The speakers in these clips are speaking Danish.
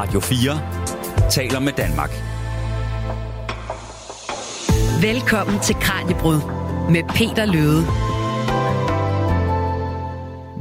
Radio 4 taler med Danmark. Velkommen til Kranjebrud med Peter Løde.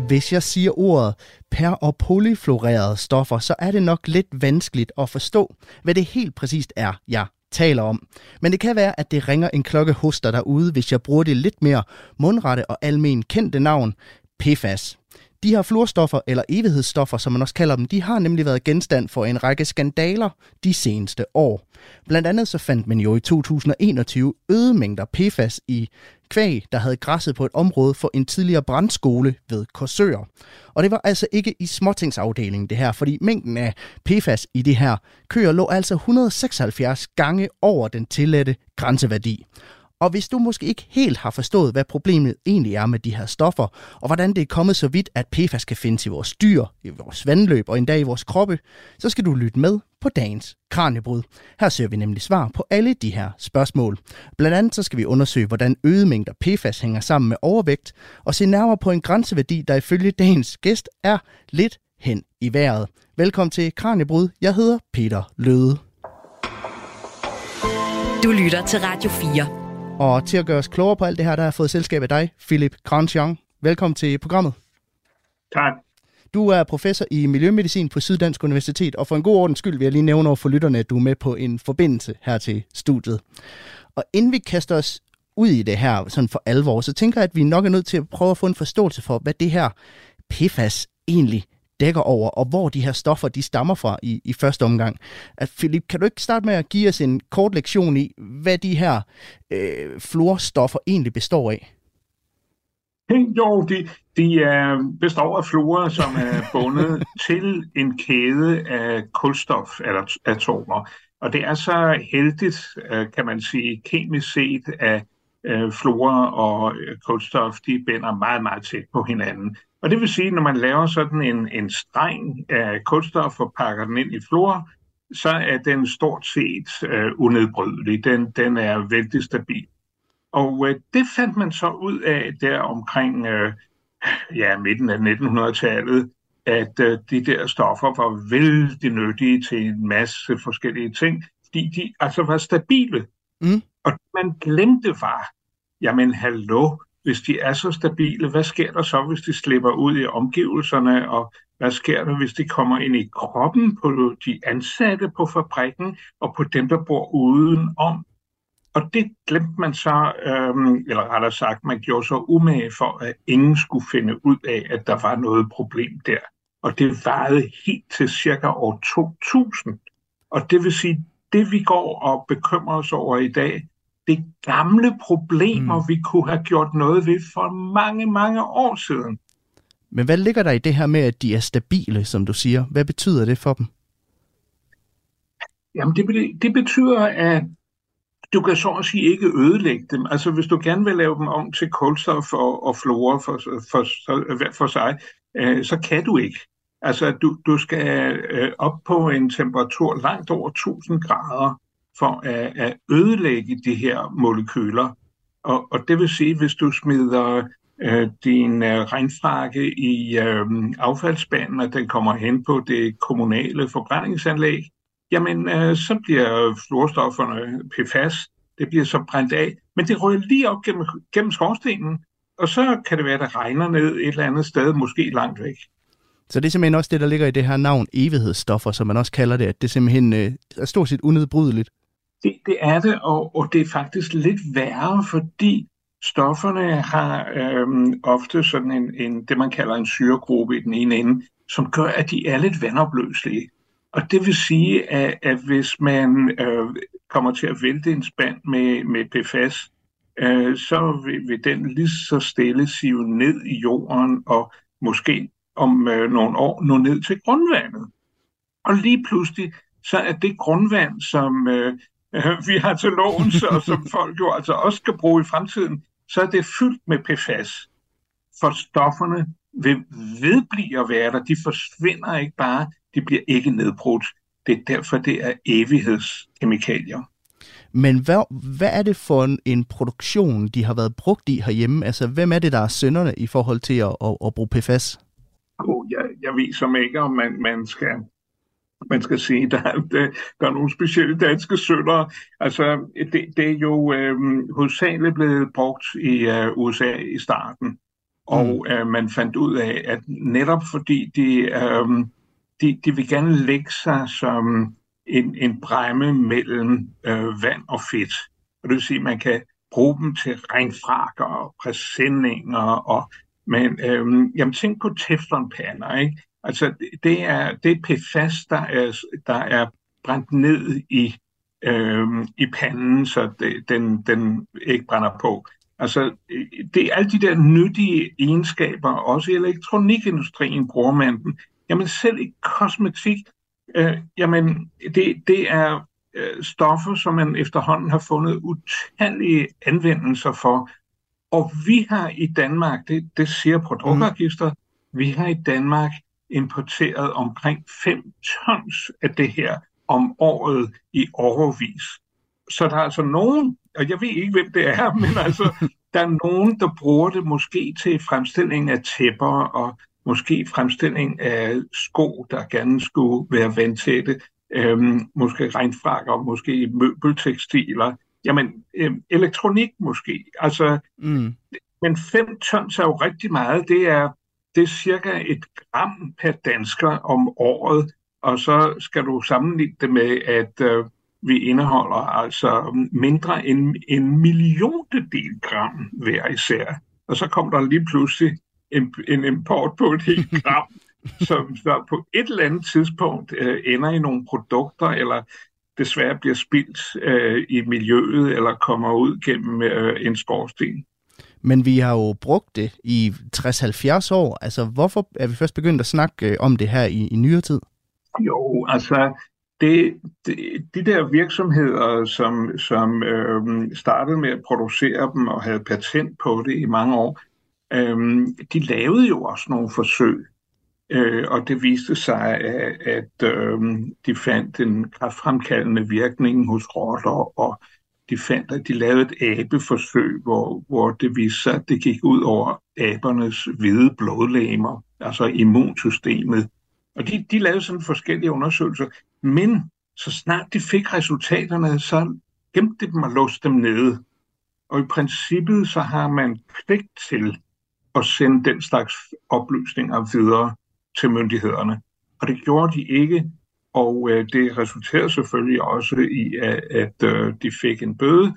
Hvis jeg siger ordet per- og polyfluorerede stoffer, så er det nok lidt vanskeligt at forstå, hvad det helt præcist er, jeg taler om. Men det kan være, at det ringer en klokke hos dig derude, hvis jeg bruger det lidt mere mundrette og almen kendte navn, PFAS. De her fluorstoffer, eller evighedsstoffer, som man også kalder dem, de har nemlig været genstand for en række skandaler de seneste år. Blandt andet så fandt man jo i 2021 øde mængder PFAS i kvæg, der havde græsset på et område for en tidligere brandskole ved Korsør. Og det var altså ikke i småtingsafdelingen det her, fordi mængden af PFAS i det her køer lå altså 176 gange over den tilladte grænseværdi. Og hvis du måske ikke helt har forstået, hvad problemet egentlig er med de her stoffer, og hvordan det er kommet så vidt, at PFAS kan findes i vores dyr, i vores vandløb og endda i vores kroppe, så skal du lytte med på dagens Kranjebrud. Her søger vi nemlig svar på alle de her spørgsmål. Blandt andet så skal vi undersøge, hvordan øget mængder PFAS hænger sammen med overvægt, og se nærmere på en grænseværdi, der ifølge dagens gæst er lidt hen i vejret. Velkommen til Kranjebrud. Jeg hedder Peter Løde. Du lytter til Radio 4. Og til at gøre os klogere på alt det her, der har jeg fået selskab af dig, Philip Grandjean. Velkommen til programmet. Tak. Du er professor i Miljømedicin på Syddansk Universitet, og for en god ordens skyld vil jeg lige nævne over for lytterne, at du er med på en forbindelse her til studiet. Og inden vi kaster os ud i det her sådan for alvor, så tænker jeg, at vi nok er nødt til at prøve at få en forståelse for, hvad det her PFAS egentlig dækker over, og hvor de her stoffer de stammer fra i, i første omgang. At Philip, kan du ikke starte med at give os en kort lektion i, hvad de her øh, fluorstoffer egentlig består af? Jo, de, de er, består af fluorer, som er bundet til en kæde af kulstofatomer. Og det er så heldigt, øh, kan man sige, kemisk set, at øh, fluor og kulstof, de binder meget, meget tæt på hinanden. Og det vil sige, når man laver sådan en, en streng af kulstof og pakker den ind i fluor, så er den stort set øh, unedbrydelig. Den, den er vældig stabil. Og øh, det fandt man så ud af der omkring øh, ja, midten af 1900-tallet, at øh, de der stoffer var vældig nyttige til en masse forskellige ting, fordi de altså var stabile. Mm. Og man glemte var, jamen hallo, hvis de er så stabile, hvad sker der så, hvis de slipper ud i omgivelserne, og hvad sker der, hvis de kommer ind i kroppen på de ansatte på fabrikken, og på dem, der bor udenom? Og det glemte man så, øhm, eller rettere sagt, man gjorde så umage for, at ingen skulle finde ud af, at der var noget problem der. Og det varede helt til cirka år 2000. Og det vil sige, det vi går og bekymrer os over i dag, det gamle problemer, mm. vi kunne have gjort noget ved for mange, mange år siden. Men hvad ligger der i det her med, at de er stabile, som du siger? Hvad betyder det for dem? Jamen, det, det betyder, at du kan så at sige ikke ødelægge dem. Altså hvis du gerne vil lave dem om til kulstof og, og flora for, for, for, for sig, øh, så kan du ikke. Altså du, du skal øh, op på en temperatur langt over 1000 grader for at, at ødelægge de her molekyler. Og, og det vil sige, hvis du smider øh, din øh, regnfrakke i øh, affaldsspanden, og den kommer hen på det kommunale forbrændingsanlæg, jamen øh, så bliver fluorstofferne PFAS, det bliver så brændt af, men det rører lige op gennem, gennem skorstenen, og så kan det være, at det regner ned et eller andet sted, måske langt væk. Så det er simpelthen også det, der ligger i det her navn, evighedsstoffer, som man også kalder det, at det simpelthen øh, er stort set unedbrydeligt. Det, det er det, og, og det er faktisk lidt værre, fordi stofferne har øhm, ofte sådan en, en, det, man kalder en syregruppe i den ene ende, som gør, at de er lidt vandopløselige. Og det vil sige, at, at hvis man øh, kommer til at vælte en spand med, med PFAS, øh, så vil, vil den lige så stille sive ned i jorden og måske om øh, nogle år nå ned til grundvandet. Og lige pludselig, så er det grundvand, som øh, vi har til låns, og som folk jo altså også skal bruge i fremtiden, så er det fyldt med PFAS. For stofferne vil vedblive at være der. De forsvinder ikke bare, de bliver ikke nedbrudt. Det er derfor, det er evighedskemikalier. Men hvad, hvad er det for en, en produktion, de har været brugt i herhjemme? Altså, hvem er det, der er sønderne i forhold til at, at, at bruge PFAS? Oh, jeg, jeg ved som ikke, om man, man skal man skal sige, der, der, der er nogle specielle danske sønder. Altså, det, det er jo øh, hovedsageligt blevet brugt i øh, USA i starten. Og mm. øh, man fandt ud af, at netop fordi de, øh, de, de vil gerne lægge sig som en, en bremme mellem øh, vand og fedt. Og det vil sige, at man kan bruge dem til regnfrakker og præsendinger. Og, men øh, jamen, tænk på teflonpander, ikke? Altså, det er, det er PFAS, der er, der er brændt ned i, øh, i panden, så det, den, den ikke brænder på. Altså, det er alle de der nyttige egenskaber, også i elektronikindustrien bruger man dem. Jamen, selv i kosmetik, øh, jamen, det, det er øh, stoffer, som man efterhånden har fundet utallige anvendelser for. Og vi har i Danmark, det, det siger produktregister, mm. vi har i Danmark importeret omkring 5 tons af det her om året i overvis. Så der er altså nogen, og jeg ved ikke, hvem det er, men altså, der er nogen, der bruger det måske til fremstilling af tæpper og måske fremstilling af sko, der gerne skulle være vandtætte, øhm, måske regnfrakker, måske møbeltekstiler, jamen øhm, elektronik måske. Altså, mm. Men 5 tons er jo rigtig meget. Det er, det er cirka et gram per dansker om året, og så skal du sammenligne det med, at øh, vi indeholder altså mindre end en milliontedel gram hver især. Og så kommer der lige pludselig en, en import på et helt gram, som så på et eller andet tidspunkt øh, ender i nogle produkter, eller desværre bliver spildt øh, i miljøet, eller kommer ud gennem øh, en skorsten. Men vi har jo brugt det i 60-70 år. Altså, hvorfor er vi først begyndt at snakke øh, om det her i, i nyere tid? Jo, altså, det, det, de der virksomheder, som, som øh, startede med at producere dem og havde patent på det i mange år, øh, de lavede jo også nogle forsøg. Øh, og det viste sig, at, at øh, de fandt en kraftfremkaldende virkning hos rotter, og de fandt, at de lavede et abeforsøg, hvor, hvor det viste sig, at det gik ud over abernes hvide blodlægmer, altså immunsystemet. Og de, de lavede sådan forskellige undersøgelser, men så snart de fik resultaterne, så gemte dem og låste dem nede. Og i princippet så har man pligt til at sende den slags oplysninger videre til myndighederne. Og det gjorde de ikke, og øh, det resulterede selvfølgelig også i, at, at øh, de fik en bøde.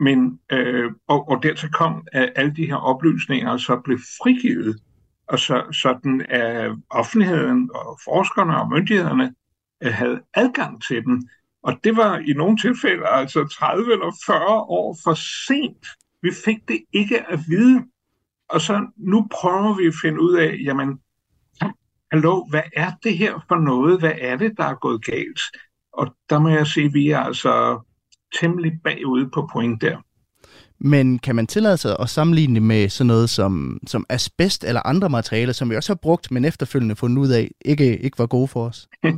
Men, øh, og, og dertil kom, at alle de her oplysninger så blev frigivet, og så, sådan at offentligheden og forskerne og myndighederne øh, havde adgang til dem. Og det var i nogle tilfælde altså 30 eller 40 år for sent. Vi fik det ikke at vide. Og så nu prøver vi at finde ud af, jamen, hallo, hvad er det her for noget? Hvad er det, der er gået galt? Og der må jeg sige, at vi er altså temmelig bagud på point der. Men kan man tillade sig at sammenligne det med sådan noget som, som asbest eller andre materialer, som vi også har brugt, men efterfølgende fundet ud af, ikke, ikke var gode for os?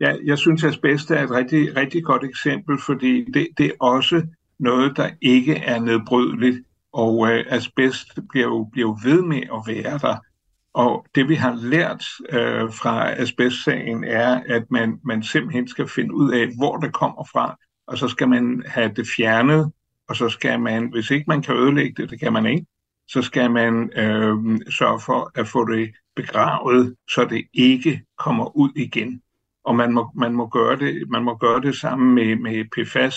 ja, jeg synes, at asbest er et rigtig, rigtig godt eksempel, fordi det, det er også noget, der ikke er nedbrydeligt, og øh, asbest bliver jo, bliver jo ved med at være der. Og det vi har lært øh, fra asbestsagen er, at man, man simpelthen skal finde ud af, hvor det kommer fra, og så skal man have det fjernet, og så skal man, hvis ikke man kan ødelægge det, det kan man ikke, så skal man øh, sørge for at få det begravet, så det ikke kommer ud igen. Og man må, man må, gøre, det, man må gøre det sammen med, med PFAS,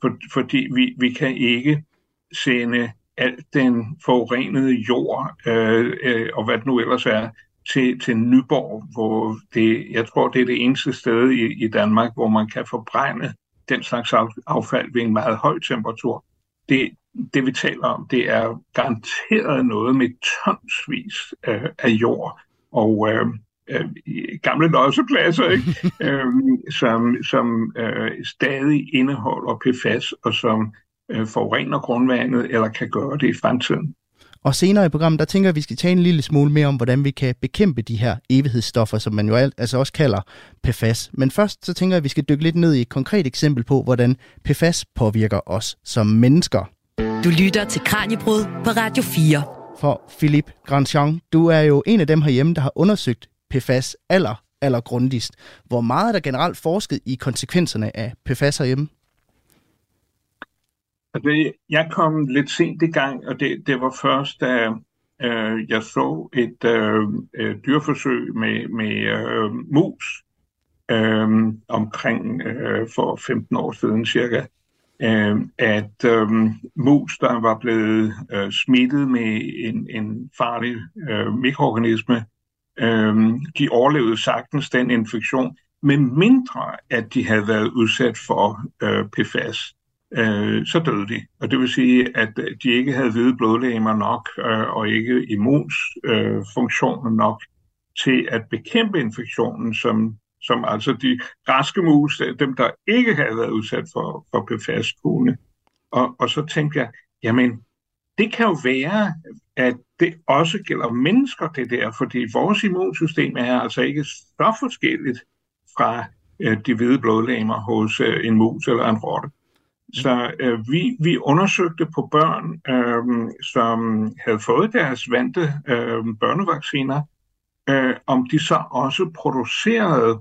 for, fordi vi, vi kan ikke sende alt den forurenede jord, øh, øh, og hvad det nu ellers er, til, til Nyborg, hvor det, jeg tror, det er det eneste sted i, i Danmark, hvor man kan forbrænde den slags affald ved en meget høj temperatur. Det, det vi taler om, det er garanteret noget med tonsvis øh, af jord og øh, øh, gamle lossepladser, ikke? øh, som, som øh, stadig indeholder PFAS og som øh, forurener grundvandet eller kan gøre det i fremtiden. Og senere i programmet, der tænker jeg, at vi skal tale en lille smule mere om, hvordan vi kan bekæmpe de her evighedsstoffer, som man jo altså også kalder PFAS. Men først så tænker jeg, at vi skal dykke lidt ned i et konkret eksempel på, hvordan PFAS påvirker os som mennesker. Du lytter til Kranjebrud på Radio 4. For Philippe Grandjean, du er jo en af dem herhjemme, der har undersøgt PFAS aller allergrundigst. Hvor meget er der generelt forsket i konsekvenserne af PFAS herhjemme? Altså, jeg kom lidt sent i gang, og det, det var først, da øh, jeg så et øh, øh dyrforsøg med, med øh, mus øh, omkring øh, for 15 år siden cirka, øh, at øh, mus, der var blevet øh, smittet med en, en farlig øh, mikroorganisme, øh, de overlevede sagtens den infektion, men mindre at de havde været udsat for øh, PFAS øh, så døde de. Og det vil sige, at øh, de ikke havde hvide blodlegemer nok øh, og ikke immunfunktioner øh, nok til at bekæmpe infektionen, som, som altså de raske mus, øh, dem der ikke havde været udsat for, for PFAS, kunne. Og, og så tænkte jeg, jamen, det kan jo være, at det også gælder mennesker, det der, fordi vores immunsystem er altså ikke så forskelligt fra øh, de hvide blodlegemer hos øh, en mus eller en rotte. Så øh, vi, vi undersøgte på børn, øh, som havde fået deres vante øh, børnevacciner, øh, om de så også producerede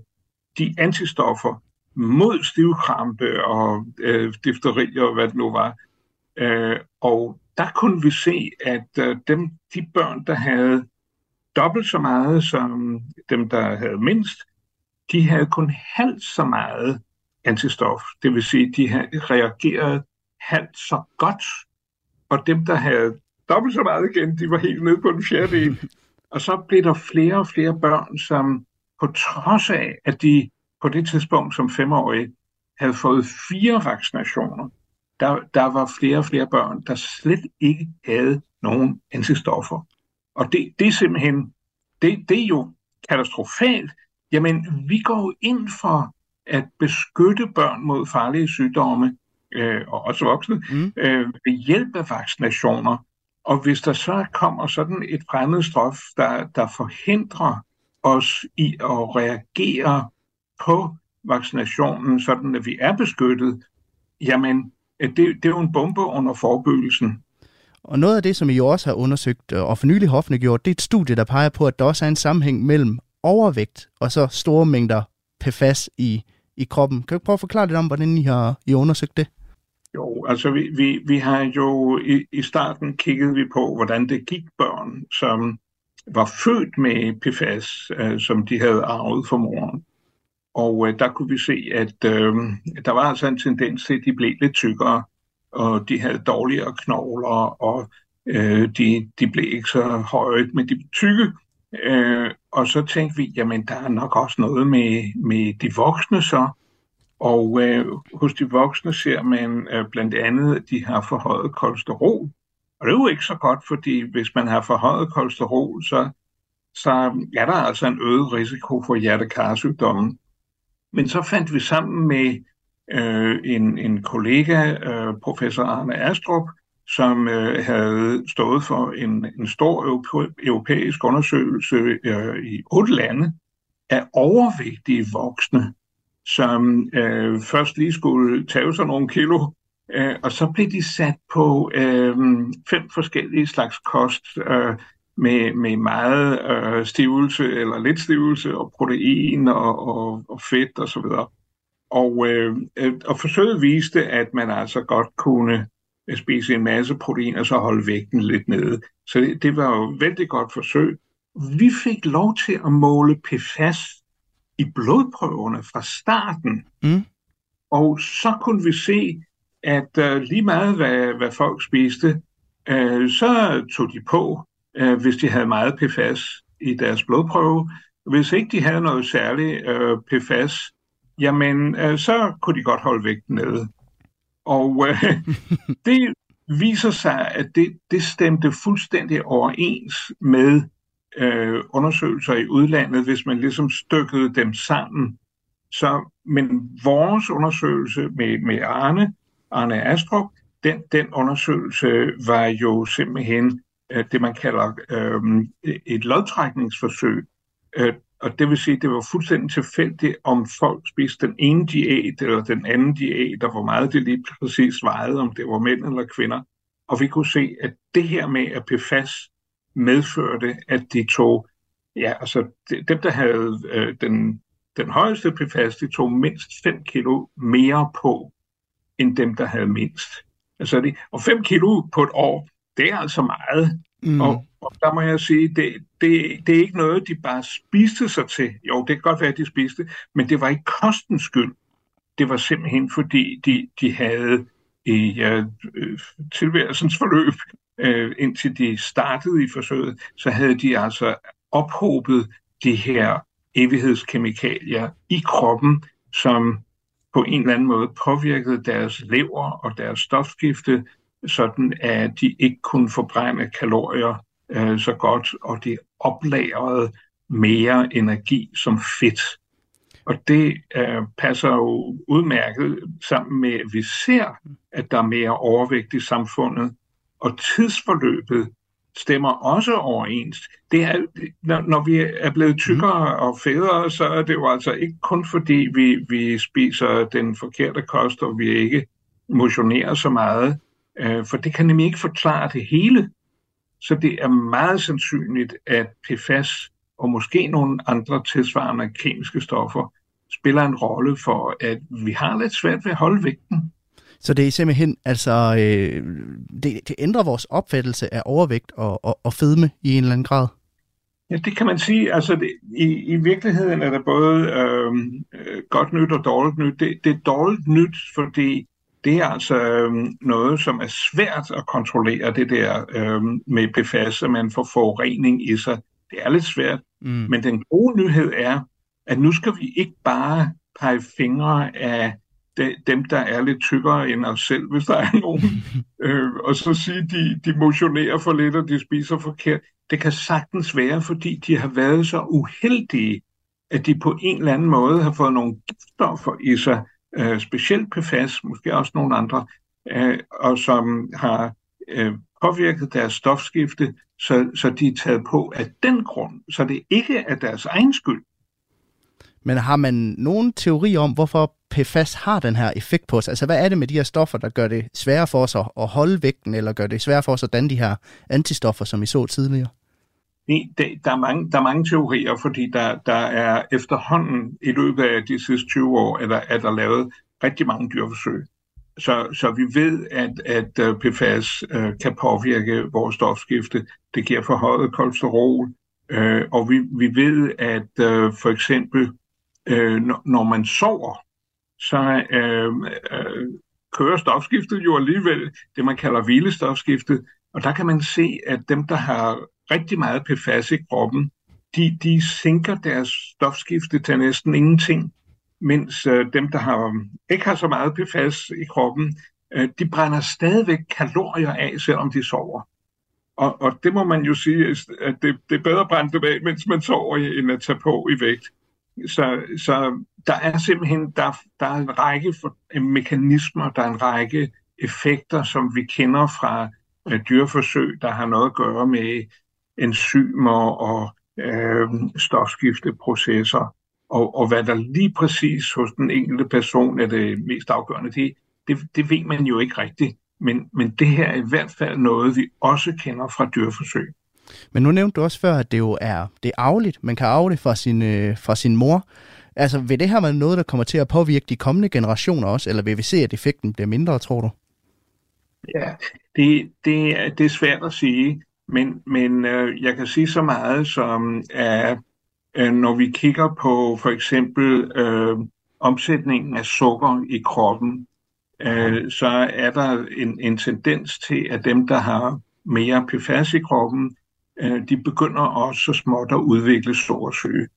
de antistoffer mod stivkrampe og øh, difteri og hvad det nu var. Øh, og der kunne vi se, at øh, dem, de børn, der havde dobbelt så meget som dem, der havde mindst, de havde kun halvt så meget antistof. Det vil sige, at de har reageret halvt så godt, og dem, der havde dobbelt så meget igen, de var helt nede på den fjerde Og så blev der flere og flere børn, som på trods af, at de på det tidspunkt som femårige havde fået fire vaccinationer, der, der var flere og flere børn, der slet ikke havde nogen antistoffer. Og det, det er simpelthen, det, det er jo katastrofalt. Jamen, vi går ind for at beskytte børn mod farlige sygdomme, øh, og også voksne, mm. øh, ved hjælp af vaccinationer. Og hvis der så kommer sådan et fremmed stof, der, der forhindrer os i at reagere på vaccinationen, sådan at vi er beskyttet, jamen, øh, det, det er jo en bombe under forebyggelsen. Og noget af det, som I også har undersøgt øh, og for nylig gjort, det er et studie, der peger på, at der også er en sammenhæng mellem overvægt og så store mængder PFAS i, i kroppen. Kan du prøve at forklare lidt om, hvordan I har I undersøgt det? Jo, altså vi, vi, vi har jo i, i starten kigget vi på, hvordan det gik børn, som var født med PFAS, øh, som de havde arvet fra moren. Og øh, der kunne vi se, at øh, der var altså en tendens til, at de blev lidt tykkere, og de havde dårligere knogler, og øh, de, de blev ikke så høje, men de blev tykke. Øh, og så tænkte vi, jamen der er nok også noget med, med de voksne så. Og øh, hos de voksne ser man øh, blandt andet, at de har forhøjet kolesterol. Og det er jo ikke så godt, fordi hvis man har forhøjet kolesterol, så, så er der altså en øget risiko for hjertekarsygdomme. Men så fandt vi sammen med øh, en, en kollega, øh, professor Arne Astrup, som øh, havde stået for en, en stor europæisk undersøgelse øh, i otte lande af overvægtige voksne, som øh, først lige skulle tage sig nogle kilo, øh, og så blev de sat på øh, fem forskellige slags kost øh, med, med meget øh, stivelse eller lidt stivelse og protein og, og, og fedt osv. Og, så videre. og, øh, øh, og forsøget viste, at man altså godt kunne spise en masse protein og så holde vægten lidt nede. Så det, det var jo et vældig godt forsøg. Vi fik lov til at måle PFAS i blodprøverne fra starten. Mm. Og så kunne vi se, at uh, lige meget hvad, hvad folk spiste, uh, så tog de på, uh, hvis de havde meget PFAS i deres blodprøve. Hvis ikke de havde noget særligt uh, PFAS, jamen uh, så kunne de godt holde vægten nede. Og øh, det viser sig, at det, det stemte fuldstændig overens med øh, undersøgelser i udlandet, hvis man ligesom stykkede dem sammen. Så, men vores undersøgelse med, med Arne, Arne Astrup, den, den undersøgelse var jo simpelthen øh, det, man kalder øh, et lodtrækningsforsøg. Øh, og det vil sige, at det var fuldstændig tilfældigt, om folk spiste den ene diæt eller den anden diæt, og hvor meget det lige præcis vejede, om det var mænd eller kvinder. Og vi kunne se, at det her med, at PFAS medførte, at de tog Ja, altså dem, der havde øh, den, den højeste PFAS, de tog mindst 5 kilo mere på, end dem, der havde mindst. Altså det, og 5 kilo på et år, det er altså meget. Mm. Og, og der må jeg sige, det, det, det er ikke noget, de bare spiste sig til. Jo, det kan godt være, at de spiste, men det var ikke kostens skyld. Det var simpelthen, fordi de, de havde i ja, øh, tilværelsens forløb, øh, indtil de startede i forsøget, så havde de altså ophobet de her evighedskemikalier i kroppen, som på en eller anden måde påvirkede deres lever og deres stofskifte, sådan at de ikke kunne forbrænde kalorier øh, så godt, og de oplagrede mere energi som fedt. Og det øh, passer jo udmærket sammen med, at vi ser, at der er mere overvægt i samfundet, og tidsforløbet stemmer også overens. Det er, når, når vi er blevet tykkere og federe, så er det jo altså ikke kun fordi, vi, vi spiser den forkerte kost, og vi ikke motionerer så meget, øh, for det kan nemlig ikke forklare det hele. Så det er meget sandsynligt, at PFAS og måske nogle andre tilsvarende kemiske stoffer spiller en rolle for, at vi har lidt svært ved at holde vægten. Så det er simpelthen, altså, øh, det, det ændrer vores opfattelse af overvægt og, og, og fedme i en eller anden grad. Ja, det kan man sige. Altså, det, i, i virkeligheden er der både øh, godt nyt og dårligt nyt. Det, det er dårligt nyt, fordi det er altså øh, noget, som er svært at kontrollere, det der øh, med PFAS, at man får forurening i sig. Det er lidt svært. Mm. Men den gode nyhed er, at nu skal vi ikke bare pege fingre af de, dem, der er lidt tykkere end os selv, hvis der er nogen, øh, og så sige, de, de motionerer for lidt, og de spiser forkert. Det kan sagtens være, fordi de har været så uheldige, at de på en eller anden måde har fået nogle giftstoffer i sig, øh, specielt PFAS, måske også nogle andre, øh, og som har øh, påvirket deres stofskifte, så, så de er taget på af den grund. Så det ikke er deres egen skyld. Men har man nogen teori om, hvorfor PFAS har den her effekt på os? Altså, hvad er det med de her stoffer, der gør det sværere for os at holde vægten, eller gør det sværere for os at danne de her antistoffer, som vi så tidligere? Det, der, er mange, der er mange teorier, fordi der, der er efterhånden i løbet af de sidste 20 år, er der, er der lavet rigtig mange dyreforsøg. Så, så vi ved, at, at øh, PFAS øh, kan påvirke vores stofskifte. Det giver forhøjet kolesterol, øh, og vi, vi ved, at øh, for eksempel øh, når, når man sover, så øh, øh, kører stofskiftet jo alligevel det, man kalder hvilestofskiftet. Og der kan man se, at dem, der har rigtig meget PFAS i kroppen, de, de sænker deres stofskifte til næsten ingenting, mens øh, dem, der har, um, ikke har så meget PFAS i kroppen, øh, de brænder stadigvæk kalorier af, selvom de sover. Og, og det må man jo sige, at det, det er bedre at brænde dem af, mens man sover, end at tage på i vægt. Så, så der er simpelthen der, der er en række for, øh, mekanismer, der er en række effekter, som vi kender fra uh, dyreforsøg, der har noget at gøre med enzymer og øh, stofskifteprocesser. Og, og hvad der lige præcis hos den enkelte person er det mest afgørende, det, det, det ved man jo ikke rigtigt. Men, men det her er i hvert fald noget, vi også kender fra dyreforsøg. Men nu nævnte du også før, at det jo er, det er arveligt. Man kan arve det fra sin, øh, fra sin mor. Altså, vil det her være noget, der kommer til at påvirke de kommende generationer også, eller vil vi se, at effekten bliver mindre, tror du? Ja, det, det, det er svært at sige, men, men øh, jeg kan sige så meget som, at øh, når vi kigger på for eksempel øh, omsætningen af sukker i kroppen, øh, så er der en, en tendens til, at dem, der har mere PFAS i kroppen, øh, de begynder også så småt at udvikle sukkersyge.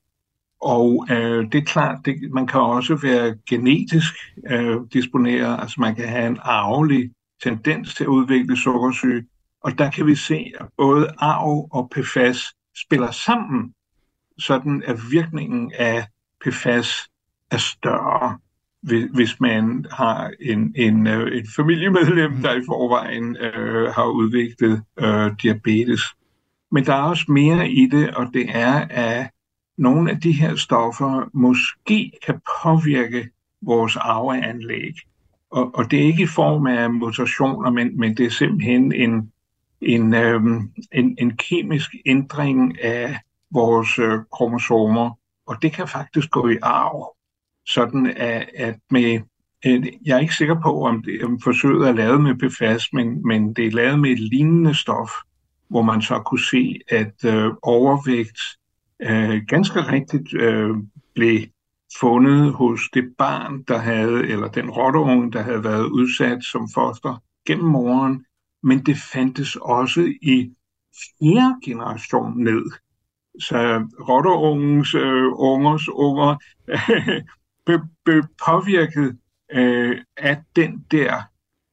Og øh, det er klart, det, man kan også være genetisk øh, disponeret, altså man kan have en arvelig tendens til at udvikle sukkersyge, og der kan vi se, at både arv og PFAS spiller sammen, sådan at virkningen af PFAS er større, hvis man har en, en, øh, et familiemedlem, der i forvejen øh, har udviklet øh, diabetes. Men der er også mere i det, og det er, at nogle af de her stoffer måske kan påvirke vores arveanlæg. Og, og det er ikke i form af mutationer, men, men det er simpelthen en, en, øhm, en, en kemisk ændring af vores øh, kromosomer, og det kan faktisk gå i arv, sådan at, at med, øh, jeg er ikke sikker på, om, det, om forsøget er lavet med PFAS, men, men det er lavet med et lignende stof, hvor man så kunne se, at øh, overvægt øh, ganske rigtigt øh, blev fundet hos det barn, der havde, eller den rotteunge, der havde været udsat som foster gennem moren, men det fandtes også i fjerde generation ned. Så rotteungens øh, ungers unger blev, be påvirket øh, af den der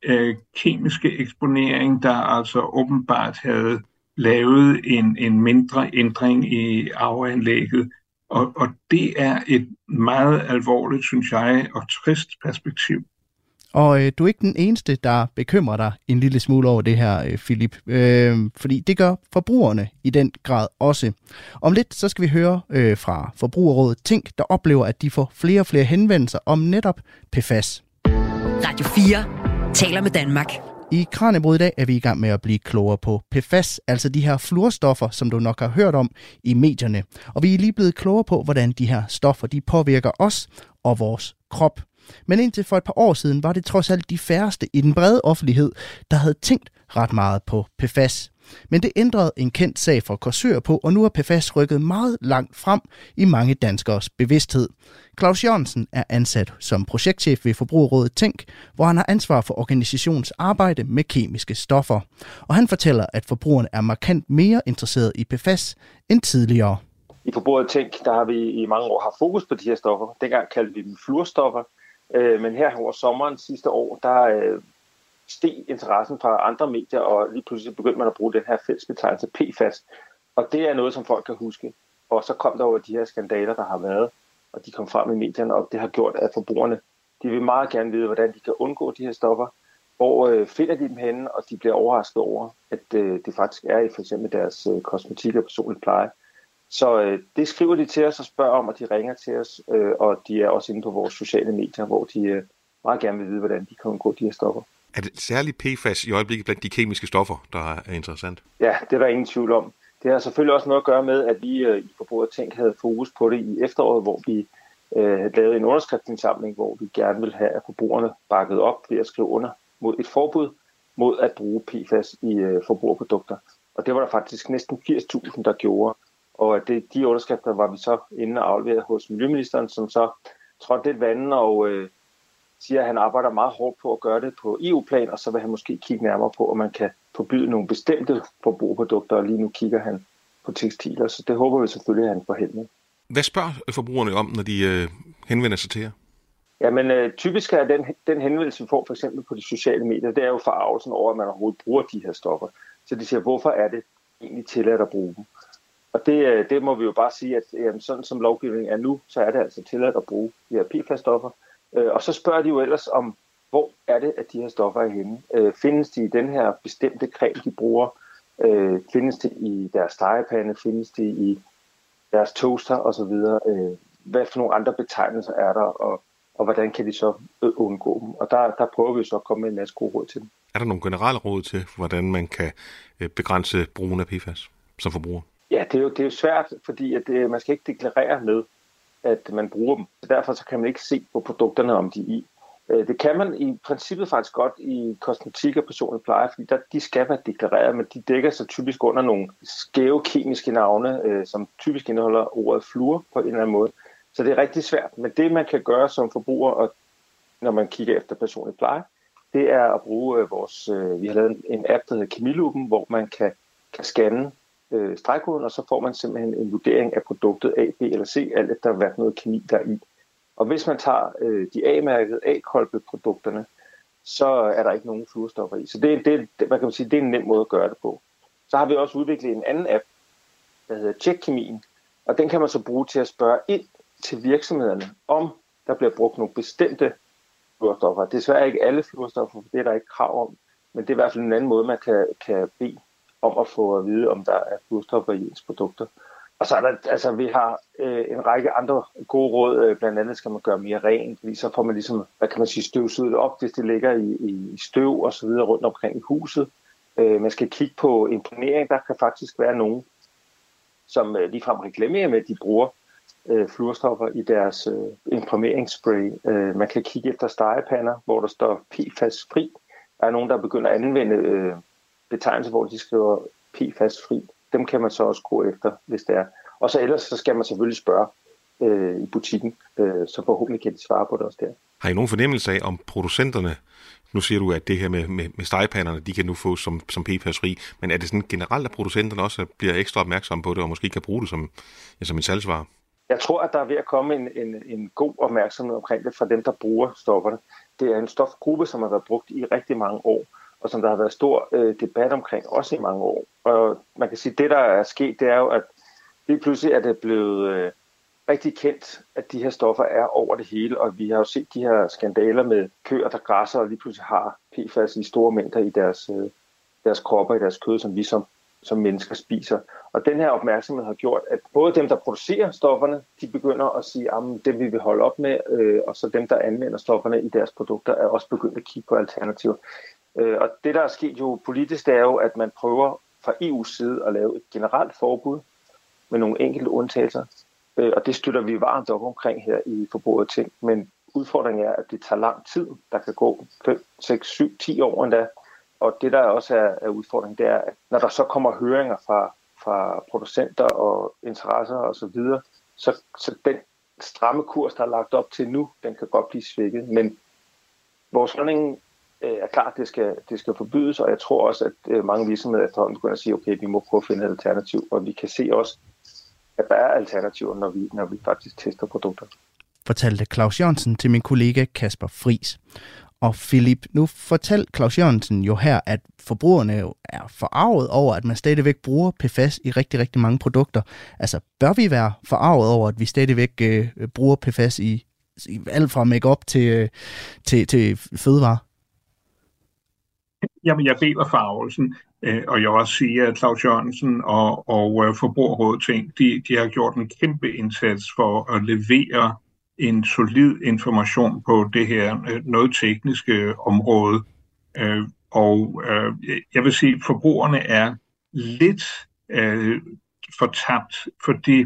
øh, kemiske eksponering, der altså åbenbart havde lavet en, en mindre ændring i arveanlægget. Og, og det er et meget alvorligt, synes jeg, og trist perspektiv. Og øh, du er ikke den eneste, der bekymrer dig en lille smule over det her, øh, Philip. Øh, fordi det gør forbrugerne i den grad også. Om lidt så skal vi høre øh, fra Forbrugerrådet Tænk, der oplever, at de får flere og flere henvendelser om netop PFAS. Radio 4 taler med Danmark. I Kranjebrud i dag er vi i gang med at blive klogere på PFAS, altså de her fluorstoffer, som du nok har hørt om i medierne. Og vi er lige blevet klogere på, hvordan de her stoffer de påvirker os og vores krop. Men indtil for et par år siden var det trods alt de færreste i den brede offentlighed, der havde tænkt ret meget på PFAS. Men det ændrede en kendt sag for Korsør på, og nu er PFAS rykket meget langt frem i mange danskers bevidsthed. Claus Jørgensen er ansat som projektchef ved Forbrugerrådet Tænk, hvor han har ansvar for organisationens arbejde med kemiske stoffer. Og han fortæller, at forbrugerne er markant mere interesseret i PFAS end tidligere. I Forbrugerrådet Tænk, der har vi i mange år haft fokus på de her stoffer. Dengang kaldte vi dem fluorstoffer, øh, men her over sommeren sidste år, der øh, steg interessen fra andre medier, og lige pludselig begyndte man at bruge den her fællesbetegnelse PFAS. Og det er noget, som folk kan huske. Og så kom der over de her skandaler, der har været, og de kom frem i medierne, og det har gjort, at forbrugerne de vil meget gerne vide, hvordan de kan undgå de her stoffer. Hvor øh, finder de dem henne, og de bliver overrasket over, at øh, det faktisk er i for eksempel deres øh, kosmetik og personlig pleje. Så øh, det skriver de til os og spørger om, og de ringer til os, øh, og de er også inde på vores sociale medier, hvor de øh, meget gerne vil vide, hvordan de kan undgå de her stoffer. Er det særligt PFAS i øjeblikket blandt de kemiske stoffer, der er interessant? Ja, det er der ingen tvivl om. Det har selvfølgelig også noget at gøre med, at vi øh, i Forbruger Tænk havde fokus på det i efteråret, hvor vi øh, lavede en underskriftsindsamling, hvor vi gerne vil have, at forbrugerne bakket op ved at skrive under mod et forbud mod at bruge PFAS i øh, forbrugerprodukter. Og det var der faktisk næsten 80.000, der gjorde. Og det, de underskrifter var vi så inde og afleveret hos Miljøministeren, som så trådte lidt vandet og øh, siger, at han arbejder meget hårdt på at gøre det på EU-plan, og så vil han måske kigge nærmere på, om man kan forbyde nogle bestemte forbrugerprodukter, og lige nu kigger han på tekstiler, så det håber vi selvfølgelig, at han får held med. Hvad spørger forbrugerne om, når de øh, henvender sig til jer? Jamen, øh, typisk er den, den henvendelse, vi får for eksempel på de sociale medier, det er jo forarvelsen over, at man overhovedet bruger de her stoffer. Så de siger, hvorfor er det egentlig tilladt at bruge dem? Og det, øh, det må vi jo bare sige, at jamen, sådan som lovgivningen er nu, så er det altså tilladt at bruge de her PFAS-stoffer. Øh, og så spørger de jo ellers om, hvor er det, at de her stoffer er henne? Øh, findes de i den her bestemte creme, de bruger? Øh, findes det i deres stegepande? Findes det i deres toaster osv.? Øh, hvad for nogle andre betegnelser er der, og, og hvordan kan de så øh, undgå dem? Og der, der prøver vi så at komme med en masse gode råd til dem. Er der nogle generelle råd til, hvordan man kan øh, begrænse brugen af PFAS som forbruger? Ja, det er jo, det er jo svært, fordi at det, man skal ikke deklarere med, at man bruger dem. Så derfor så kan man ikke se på produkterne, om de er i. Øh, det kan man i princippet faktisk godt i kosmetik og personlig pleje, fordi der, de skal være deklareret, men de dækker sig typisk under nogle skæve kemiske navne, øh, som typisk indeholder ordet fluor på en eller anden måde. Så det er rigtig svært. Men det, man kan gøre som forbruger, og når man kigger efter personlig pleje, det er at bruge øh, vores... Øh, vi har lavet en app, der hedder Kemilupen, hvor man kan, kan scanne øh, stregkoden, og så får man simpelthen en vurdering af produktet A, B eller C, alt efter hvad noget kemi der er i. Og hvis man tager øh, de A-mærkede A-kolbe-produkterne, så er der ikke nogen fluorstoffer i. Så det, det, det, hvad kan man sige, det er en nem måde at gøre det på. Så har vi også udviklet en anden app, der hedder Tjekkemien, og den kan man så bruge til at spørge ind til virksomhederne, om der bliver brugt nogle bestemte fluorstoffer. Desværre ikke alle fluorstoffer, for det er der ikke krav om, men det er i hvert fald en anden måde, man kan, kan bede om at få at vide, om der er fluorstoffer i ens produkter. Og så er der, altså vi har øh, en række andre gode råd, øh, blandt andet skal man gøre mere rent, fordi så får man ligesom, hvad kan man sige, støvsuget op, hvis det ligger i, i støv og så videre rundt omkring i huset. Øh, man skal kigge på imponering, der kan faktisk være nogen, som øh, ligefrem reklamerer med, at de bruger øh, fluorstoffer i deres øh, imprimeringsspray. Øh, man kan kigge efter stegepander, hvor der står PFAS-fri. Der er nogen, der begynder at anvende øh, betegnelser, hvor de skriver PFAS-fri. Dem kan man så også gå efter, hvis det er. Og så ellers så skal man selvfølgelig spørge øh, i butikken, øh, så forhåbentlig kan de svare på det også der. Har I nogen fornemmelse af, om producenterne, nu siger du, at det her med, med, med stegepanderne, de kan nu få som, som PFAS-fri, men er det sådan generelt, at producenterne også bliver ekstra opmærksomme på det, og måske kan bruge det som, ja, som en salgsvare? Jeg tror, at der er ved at komme en, en, en god opmærksomhed omkring det fra dem, der bruger stofferne. Det er en stofgruppe, som har været brugt i rigtig mange år, og som der har været stor øh, debat omkring, også i mange år. Og man kan sige, at det, der er sket, det er jo, at lige pludselig er det blevet øh, rigtig kendt, at de her stoffer er over det hele, og vi har jo set de her skandaler med køer, der græsser og lige pludselig har PFAS i store mængder i deres, øh, deres kropper, i deres kød, som vi som, som mennesker spiser. Og den her opmærksomhed har gjort, at både dem, der producerer stofferne, de begynder at sige, ah, at dem vi vil holde op med, øh, og så dem, der anvender stofferne i deres produkter, er også begyndt at kigge på alternativer. Øh, og det, der er sket jo politisk, det er jo, at man prøver fra EU's side at lave et generelt forbud med nogle enkelte undtagelser. Øh, og det støtter vi varmt op omkring her i forbruget ting. Men udfordringen er, at det tager lang tid. Der kan gå 5, 6, 7, 10 år endda. Og det, der også er, er udfordringen, det er, at når der så kommer høringer fra, fra producenter og interesser osv., så, videre, så, så den stramme kurs, der er lagt op til nu, den kan godt blive svækket. Men vores holdning øh, er klart, at det skal, det skal forbydes, og jeg tror også, at øh, mange virksomheder efterhånden begynder at sige, okay, vi må prøve at finde et alternativ, og vi kan se også, at der er alternativer, når vi, når vi faktisk tester produkter. Fortalte Claus Jørgensen til min kollega Kasper Fris. Og Philip, nu fortalte Claus Jørgensen jo her, at forbrugerne jo er forarvet over, at man stadigvæk bruger PFAS i rigtig, rigtig mange produkter. Altså, bør vi være forarvet over, at vi stadigvæk øh, bruger PFAS i, i alt fra makeup til, øh, til, til fødevare? Jamen, jeg deler farvelsen, øh, og jeg vil også sige, at Claus Jørgensen og, og øh, Forbrugerrådet ting, de, de har gjort en kæmpe indsats for at levere en solid information på det her øh, noget tekniske øh, område. Øh, og øh, jeg vil sige, at forbrugerne er lidt fortabt, fordi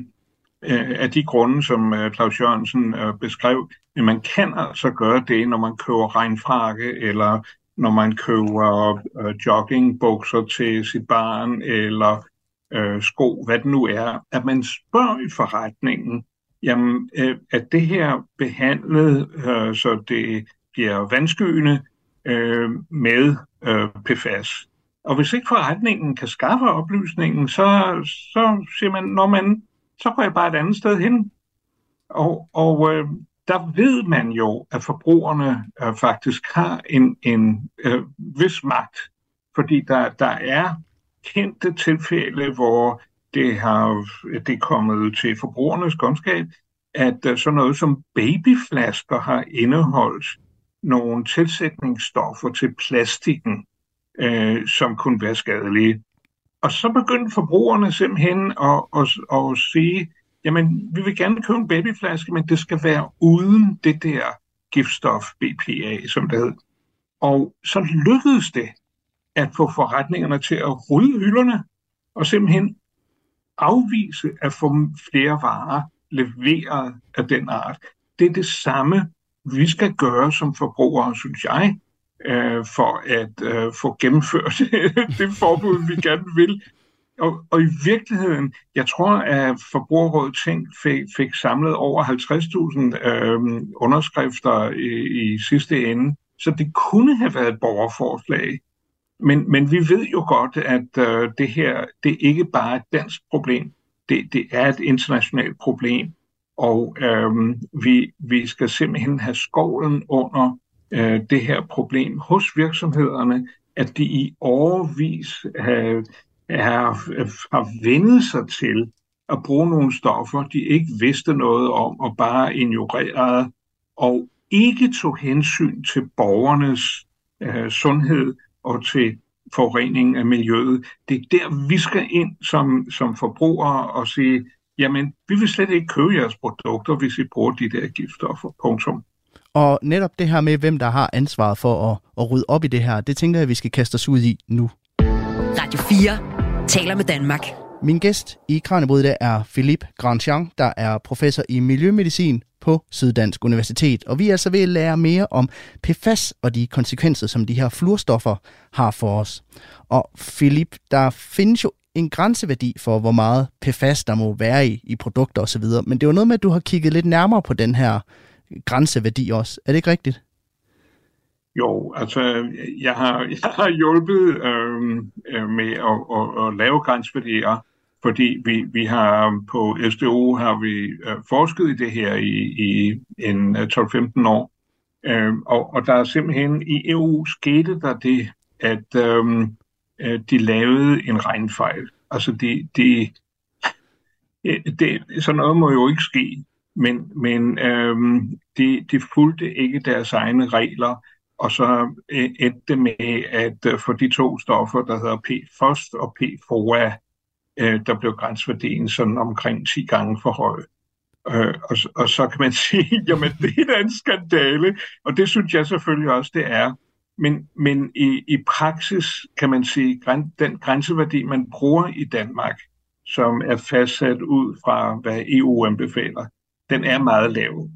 af de grunde, som Claus Jørgensen beskrev, men man kan altså gøre det, når man køber regnfrakke eller når man køber øh, joggingbukser til sit barn, eller øh, sko, hvad det nu er, at man spørger i forretningen, jamen, øh, at det her behandlet, øh, så det bliver vandskyende øh, med øh, PFAS. Og hvis ikke forretningen kan skaffe oplysningen, så, så siger man, når man, så går jeg bare et andet sted hen. Og, og øh, der ved man jo, at forbrugerne øh, faktisk har en, en øh, vis magt, fordi der, der er kendte tilfælde, hvor det har det er kommet til forbrugernes kundskab, at øh, sådan noget som babyflasker har indeholdt nogle tilsætningsstoffer til plastikken, øh, som kunne være skadelige. Og så begyndte forbrugerne simpelthen at, at, at, at sige, jamen, vi vil gerne købe en babyflaske, men det skal være uden det der giftstof BPA, som det hed. Og så lykkedes det at få forretningerne til at rydde hylderne og simpelthen afvise at få flere varer leveret af den art. Det er det samme, vi skal gøre som forbrugere, synes jeg, øh, for at øh, få gennemført det forbud, vi gerne vil og, og i virkeligheden, jeg tror, at Forbrugerrådet Tænk fik, fik samlet over 50.000 øh, underskrifter i, i sidste ende, så det kunne have været et borgerforslag. Men, men vi ved jo godt, at øh, det her, det er ikke bare et dansk problem, det, det er et internationalt problem. Og øh, vi, vi skal simpelthen have skovlen under øh, det her problem hos virksomhederne, at de i overvis øh, er, har vendet sig til at bruge nogle stoffer, de ikke vidste noget om, og bare ignorerede, og ikke tog hensyn til borgernes øh, sundhed og til forurening af miljøet. Det er der, vi skal ind som, som forbrugere og sige, jamen, vi vil slet ikke købe jeres produkter, hvis I bruger de der giftstoffer. Punktum. Og netop det her med, hvem der har ansvaret for at, at rydde op i det her, det tænker jeg, vi skal kaste os ud i nu. Radio 4 taler med Danmark. Min gæst i Kranjebrud er Philippe Grandjean, der er professor i miljømedicin på Syddansk Universitet. Og vi er altså ved at lære mere om PFAS og de konsekvenser, som de her fluorstoffer har for os. Og Philip, der findes jo en grænseværdi for, hvor meget PFAS der må være i, i produkter osv. Men det er jo noget med, at du har kigget lidt nærmere på den her grænseværdi også. Er det ikke rigtigt? Jo, altså jeg har, jeg har hjulpet øhm, øh, med at, at, at lave grænseværdier, fordi vi, vi har på SDO har vi øh, forsket i det her i, i en øh, 12-15 år. Øh, og, og der er simpelthen i EU skete der det, at øhm, øh, de lavede en regnfejl. Altså de, de, øh, det, sådan noget må jo ikke ske, men, men øh, de, de fulgte ikke deres egne regler, og så øh, endte det med, at øh, for de to stoffer, der hedder PFOS og PFOA, øh, der blev grænsværdien sådan omkring 10 gange for høj. Og, og så kan man sige, jamen det er en skandale, og det synes jeg selvfølgelig også, det er. Men, men i, i praksis kan man sige, den grænseværdi, man bruger i Danmark, som er fastsat ud fra, hvad EU anbefaler, den er meget lav.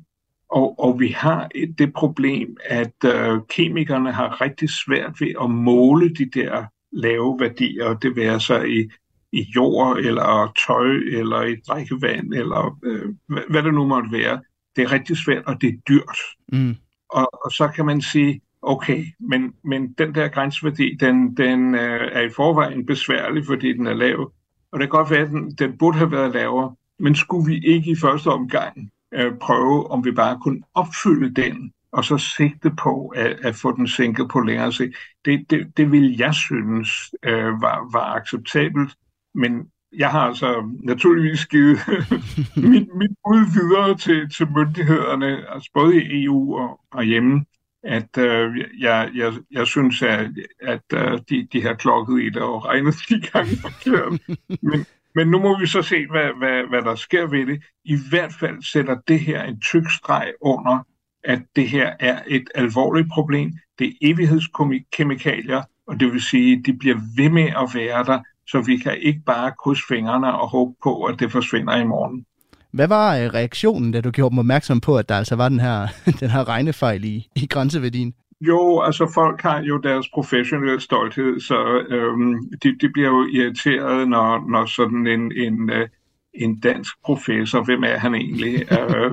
Og, og vi har det problem, at øh, kemikerne har rigtig svært ved at måle de der lave værdier, det være sig i, i jord, eller tøj, eller i drikkevand, eller øh, hvad det nu måtte være. Det er rigtig svært, og det er dyrt. Mm. Og, og så kan man sige, okay, men, men den der grænseværdi, den, den øh, er i forvejen besværlig, fordi den er lav. Og det kan godt være, at den, den burde have været lavere, men skulle vi ikke i første omgang øh, prøve, om vi bare kunne opfylde den, og så sigte på at, at få den sænket på længere sigt. Det, det, det vil jeg synes øh, var, var acceptabelt, men jeg har altså naturligvis givet mit, mit bud videre til, til myndighederne, altså både i EU og, og hjemme, at øh, jeg, jeg, jeg synes, at, at øh, de, de har klokket i det og regnet de gange forkert. Men, men nu må vi så se, hvad, hvad, hvad der sker ved det. I hvert fald sætter det her en tyk streg under, at det her er et alvorligt problem. Det er evighedskemikalier, og det vil sige, at de bliver ved med at være der, så vi kan ikke bare krydse fingrene og håbe på, at det forsvinder i morgen. Hvad var øh, reaktionen, da du gjorde dem opmærksom på, at der altså var den her, den her regnefejl i, i grænseværdien? Jo, altså folk har jo deres professionelle stolthed, så øhm, de, de bliver jo irriteret, når, når sådan en, en, øh, en dansk professor, hvem er han egentlig, øh,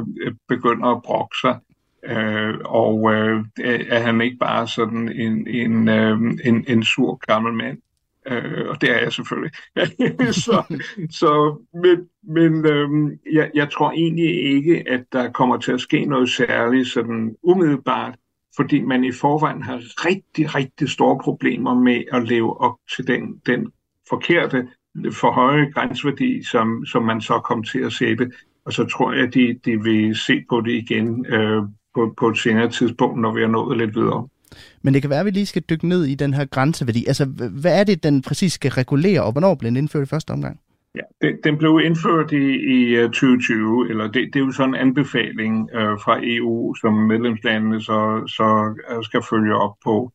begynder at brokke sig. Øh, og øh, er han ikke bare sådan en, en, øh, en, en sur gammel mand? Øh, og det er jeg selvfølgelig. så, så, men men øh, jeg, jeg tror egentlig ikke, at der kommer til at ske noget særligt sådan umiddelbart fordi man i forvejen har rigtig, rigtig store problemer med at leve op til den, den forkerte, for høje grænseværdi, som, som man så kom til at sætte. Og så tror jeg, at de, de vil se på det igen øh, på, på et senere tidspunkt, når vi har nået lidt videre. Men det kan være, at vi lige skal dykke ned i den her grænseværdi. Altså, hvad er det, den præcis skal regulere, og hvornår bliver den indført i første omgang? Ja, det, den blev indført i, i øh, 2020, eller det, det er jo sådan en anbefaling øh, fra EU, som medlemslandene så, så øh, skal følge op på.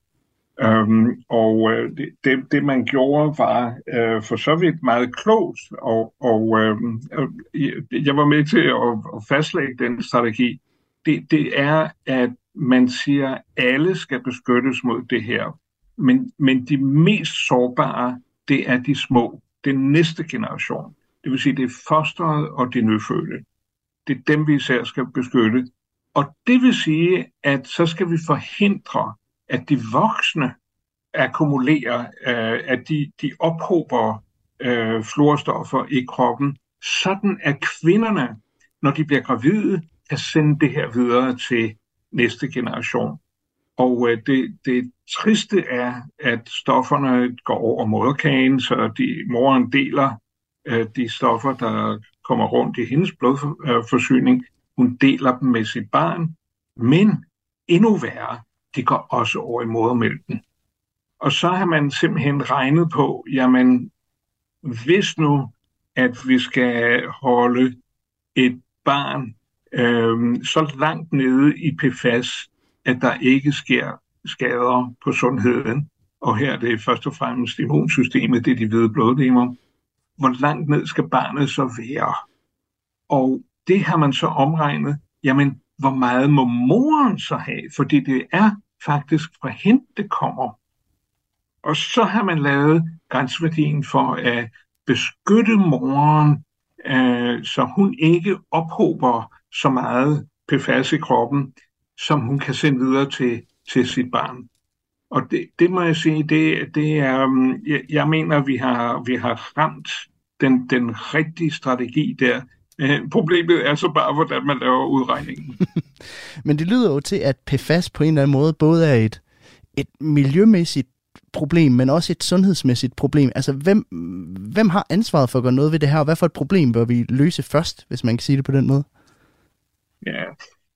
Øhm, og øh, det, det, det man gjorde var øh, for så vidt meget klogt, og, og øhm, øh, jeg var med til at, at fastlægge den strategi. Det, det er, at man siger, at alle skal beskyttes mod det her, men, men de mest sårbare, det er de små den næste generation. Det vil sige, det er fosteret og de nyfødte. Det er dem, vi især skal beskytte. Og det vil sige, at så skal vi forhindre, at de voksne akkumulerer, øh, at de, de ophober øh, fluorstoffer i kroppen, sådan at kvinderne, når de bliver gravide, kan sende det her videre til næste generation. Og øh, det, det triste er, at stofferne går over moderkagen, så de, moren deler øh, de stoffer, der kommer rundt i hendes blodforsyning. Hun deler dem med sit barn, men endnu værre, de går også over i modermælken. Og så har man simpelthen regnet på, jamen, hvis nu, at vi skal holde et barn øh, så langt nede i PFAS, at der ikke sker skader på sundheden, og her er det først og fremmest immunsystemet, det er de hvide blodlegemer. hvor langt ned skal barnet så være? Og det har man så omregnet, jamen, hvor meget må moren så have? Fordi det er faktisk fra hende, det kommer. Og så har man lavet grænsværdien for at beskytte moren, øh, så hun ikke ophober så meget PFAS i kroppen, som hun kan sende videre til, til sit barn. Og det, det må jeg sige, det, det er, um, jeg, jeg mener, vi har, vi har ramt den, den rigtige strategi der. Øh, problemet er så bare, hvordan man laver udregningen. Men det lyder jo til, at PFAS på en eller anden måde både er et, et miljømæssigt problem, men også et sundhedsmæssigt problem. Altså, hvem, hvem har ansvaret for at gøre noget ved det her, og hvad for et problem bør vi løse først, hvis man kan sige det på den måde? Ja,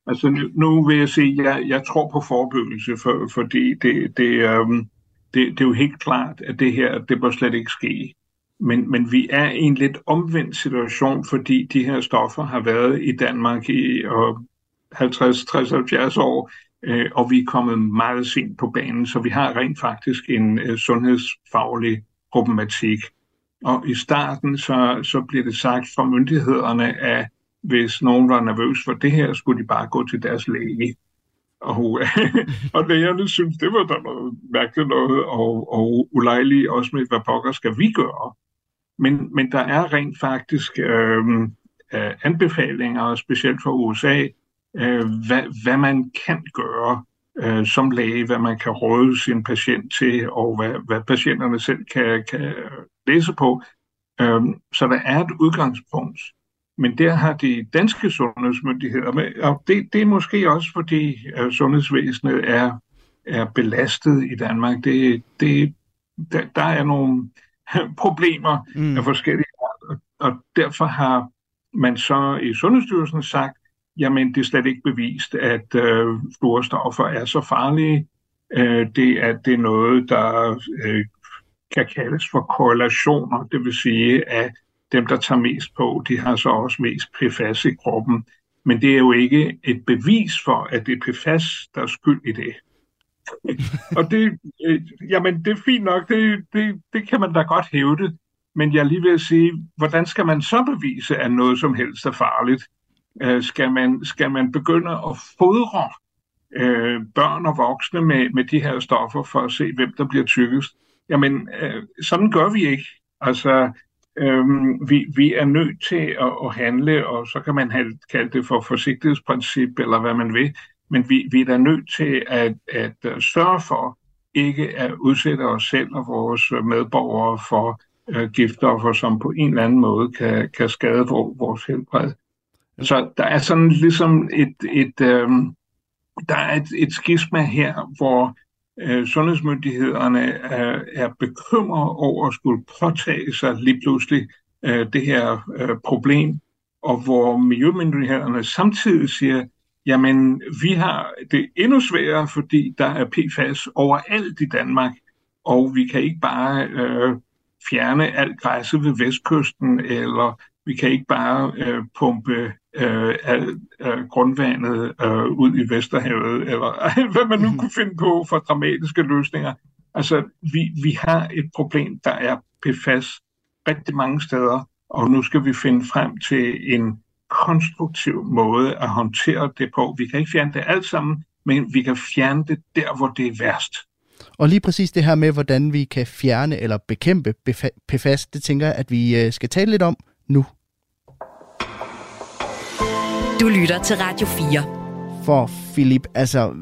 altså nu, nu vil jeg sige, at jeg, jeg tror på forebyggelse, for, fordi det, det, øhm, det, det er jo helt klart, at det her, det bør slet ikke ske. Men, men vi er i en lidt omvendt situation, fordi de her stoffer har været i Danmark i og 50, 60, 70 år, øh, og vi er kommet meget sent på banen, så vi har rent faktisk en øh, sundhedsfaglig problematik. Og i starten så, så bliver det sagt fra myndighederne, at hvis nogen var nervøs for det her, skulle de bare gå til deres læge. Og, og lægerne synes, det var da noget mærkeligt noget, og, og ulejligt også med, hvad pokker skal vi gøre? Men, men der er rent faktisk øhm, øh, anbefalinger, specielt for USA, øh, hvad, hvad man kan gøre øh, som læge, hvad man kan råde sin patient til, og hvad, hvad patienterne selv kan, kan læse på. Øh, så der er et udgangspunkt. Men der har de danske sundhedsmyndigheder med, og det, det er måske også fordi øh, sundhedsvæsenet er, er belastet i Danmark. Det, det, der, der er nogle problemer mm. af forskellige og, og derfor har man så i Sundhedsstyrelsen sagt, jamen det er slet ikke bevist, at øh, fluorstoffer er så farlige. Øh, det, er, det er noget, der øh, kan kaldes for korrelationer, det vil sige, at dem, der tager mest på, de har så også mest PFAS i kroppen. Men det er jo ikke et bevis for, at det er PFAS, der er skyld i det. og det, øh, jamen, det er fint nok, det, det, det kan man da godt hævde. Men jeg lige vil sige, hvordan skal man så bevise, at noget som helst er farligt? Øh, skal, man, skal man begynde at fodre øh, børn og voksne med, med de her stoffer for at se, hvem der bliver tykkest? Jamen, øh, sådan gør vi ikke. Altså, øh, vi, vi er nødt til at, at handle, og så kan man have, kalde det for forsigtighedsprincip, eller hvad man vil, men vi, vi er da nødt til at, at, at sørge for ikke at udsætte os selv og vores medborgere for øh, giftstoffer, som på en eller anden måde kan, kan skade vores helbred. Så der er sådan ligesom et, et, øh, der er et, et skisma her, hvor øh, sundhedsmyndighederne er, er bekymrede over at skulle påtage sig lige pludselig øh, det her øh, problem, og hvor miljømyndighederne samtidig siger, jamen vi har det endnu sværere, fordi der er PFAS overalt i Danmark, og vi kan ikke bare øh, fjerne alt græsset ved vestkysten, eller vi kan ikke bare øh, pumpe øh, al øh, grundvandet øh, ud i Vesterhavet, eller hvad man nu mhm. kunne finde på for dramatiske løsninger. Altså, vi, vi har et problem, der er PFAS rigtig mange steder, og nu skal vi finde frem til en konstruktiv måde at håndtere det på. Vi kan ikke fjerne det alt sammen, men vi kan fjerne det der, hvor det er værst. Og lige præcis det her med, hvordan vi kan fjerne eller bekæmpe PFAS, det tænker jeg, at vi øh, skal tale lidt om nu. Du lytter til Radio 4. For Philip, altså,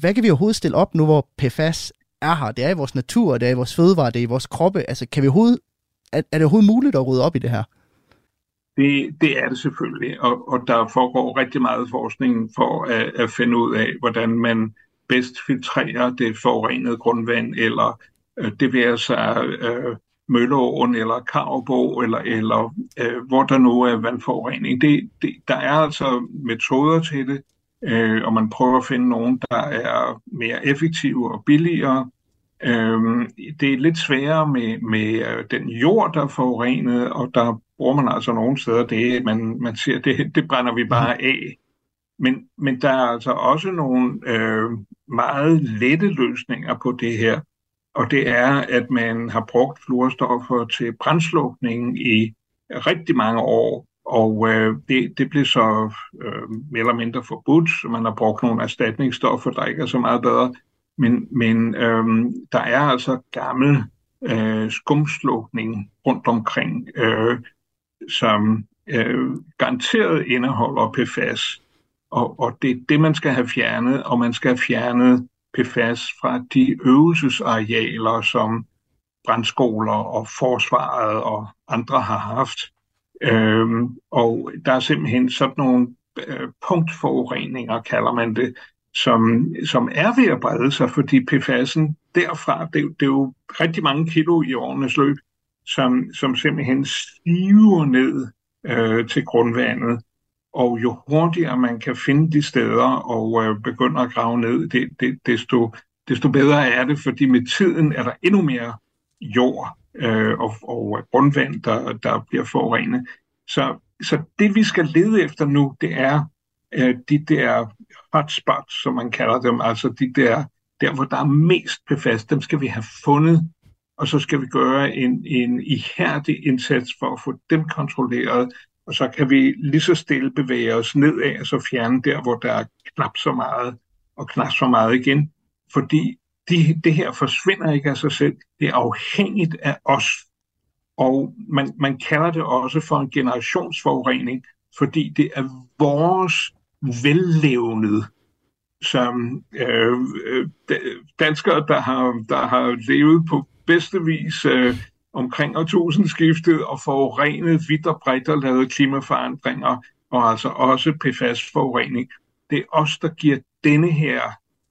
hvad kan vi overhovedet stille op nu, hvor PFAS er her? Det er i vores natur, det er i vores fødevare, det er i vores kroppe. Altså, kan vi overhovedet, er, er det overhovedet muligt at rydde op i det her? Det, det er det selvfølgelig, og, og der foregår rigtig meget forskning for at, at finde ud af, hvordan man bedst filtrerer det forurenede grundvand, eller øh, det vil sig øh, Mølleåen eller Karbog, eller, eller øh, hvor der nu er vandforurening. Det, det, der er altså metoder til det, øh, og man prøver at finde nogen, der er mere effektive og billigere. Øh, det er lidt sværere med, med øh, den jord, der er forurenet, og der bruger man altså nogle steder det, man, man siger, det, det brænder vi bare af. Men, men der er altså også nogle øh, meget lette løsninger på det her og det er, at man har brugt fluorstoffer til brændslukning i rigtig mange år, og øh, det, det blev så øh, mere eller mindre forbudt, så man har brugt nogle erstatningsstoffer, der ikke er så meget bedre. Men, men øh, der er altså gammel øh, skumslukning rundt omkring, øh, som øh, garanteret indeholder PFAS. Og, og det er det, man skal have fjernet, og man skal have fjernet PFAS fra de øvelsesarealer, som brandskoler og forsvaret og andre har haft. Øhm, og der er simpelthen sådan nogle øh, punktforureninger, kalder man det, som, som er ved at brede sig, fordi PFAS'en derfra, det, det er jo rigtig mange kilo i årenes løb, som, som simpelthen stiver ned øh, til grundvandet. Og jo hurtigere man kan finde de steder og øh, begynde at grave ned, det, det, desto, desto bedre er det, fordi med tiden er der endnu mere jord øh, og, og øh, grundvand, der, der bliver forurenet. Så, så det vi skal lede efter nu, det er øh, de der hotspots, som man kalder dem, altså de der, der hvor der er mest befast, dem skal vi have fundet, og så skal vi gøre en, en ihærdig indsats for at få dem kontrolleret, og så kan vi lige så stille bevæge os nedad, og så fjerne der, hvor der er knap så meget, og knap så meget igen. Fordi de, det her forsvinder ikke af sig selv. Det er afhængigt af os. Og man, man kalder det også for en generationsforurening, fordi det er vores vellevende som øh, øh danskere, der har, der har levet på bedste vis øh, omkring årtusindskiftet og forurenet vidt og bredt og lavet klimaforandringer, og altså også PFAS-forurening. Det er os, der giver denne her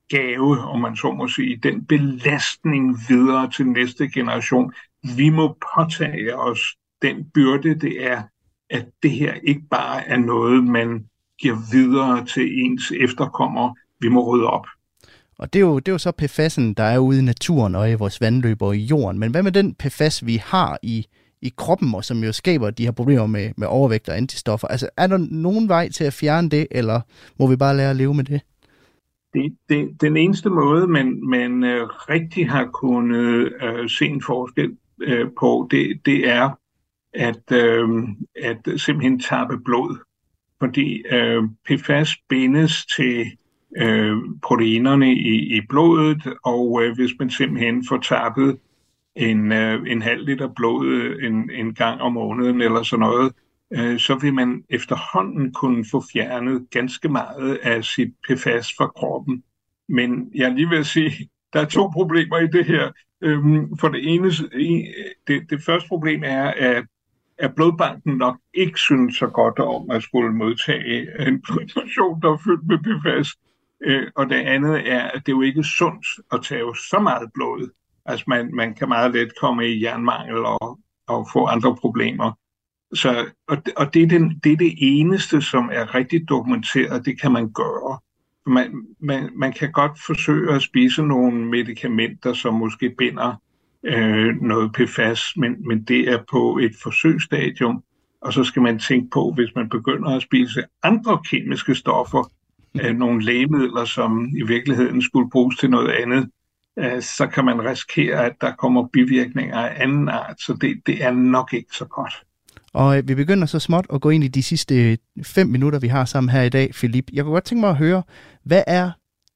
gave, om man så må sige, den belastning videre til næste generation. Vi må påtage os den byrde, det er, at det her ikke bare er noget, man giver videre til ens efterkommere. Vi må rydde op. Og det er, jo, det er jo så PFAS'en, der er ude i naturen og i vores vandløb og i jorden. Men hvad med den PFAS, vi har i, i kroppen, og som jo skaber de her problemer med, med overvægt og antistoffer? Altså, er der nogen vej til at fjerne det, eller må vi bare lære at leve med det? det, det den eneste måde, man, man øh, rigtig har kunnet øh, se en forskel øh, på, det, det er at, øh, at simpelthen tappe blod. Fordi øh, PFAS bindes til øh, proteinerne i, i blodet, og øh, hvis man simpelthen får tappet en, øh, en halv liter blod øh, en, en gang om måneden eller sådan noget, øh, så vil man efterhånden kunne få fjernet ganske meget af sit PFAS fra kroppen. Men jeg lige vil sige, der er to problemer i det her. Øhm, for det ene, det, det første problem er, at at blodbanken nok ikke synes så godt om at skulle modtage en produktion, der er fyldt med PFAS. Øh, og det andet er, at det er jo ikke sundt at tage så meget blod. Altså man, man kan meget let komme i jernmangel og, og få andre problemer. Så, og og det, er den, det er det eneste, som er rigtig dokumenteret, det kan man gøre. Man, man, man kan godt forsøge at spise nogle medicamenter, som måske binder øh, noget PFAS, men, men det er på et forsøgsstadium, og så skal man tænke på, hvis man begynder at spise andre kemiske stoffer, øh, nogle lægemidler, som i virkeligheden skulle bruges til noget andet, øh, så kan man risikere, at der kommer bivirkninger af anden art, så det, det er nok ikke så godt. Og øh, vi begynder så småt at gå ind i de sidste fem minutter, vi har sammen her i dag, Philip. Jeg kunne godt tænke mig at høre, hvad er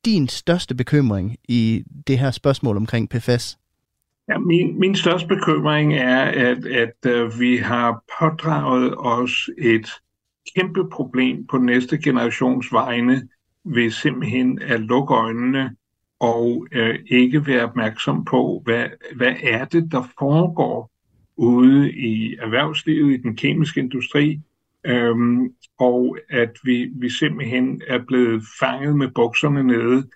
din største bekymring i det her spørgsmål omkring PFAS? Ja, min, min største bekymring er, at, at uh, vi har pådraget os et kæmpe problem på næste generations vegne ved simpelthen at lukke øjnene og øh, ikke være opmærksom på, hvad, hvad er det, der foregår ude i erhvervslivet, i den kemiske industri, øhm, og at vi, vi simpelthen er blevet fanget med bukserne nede,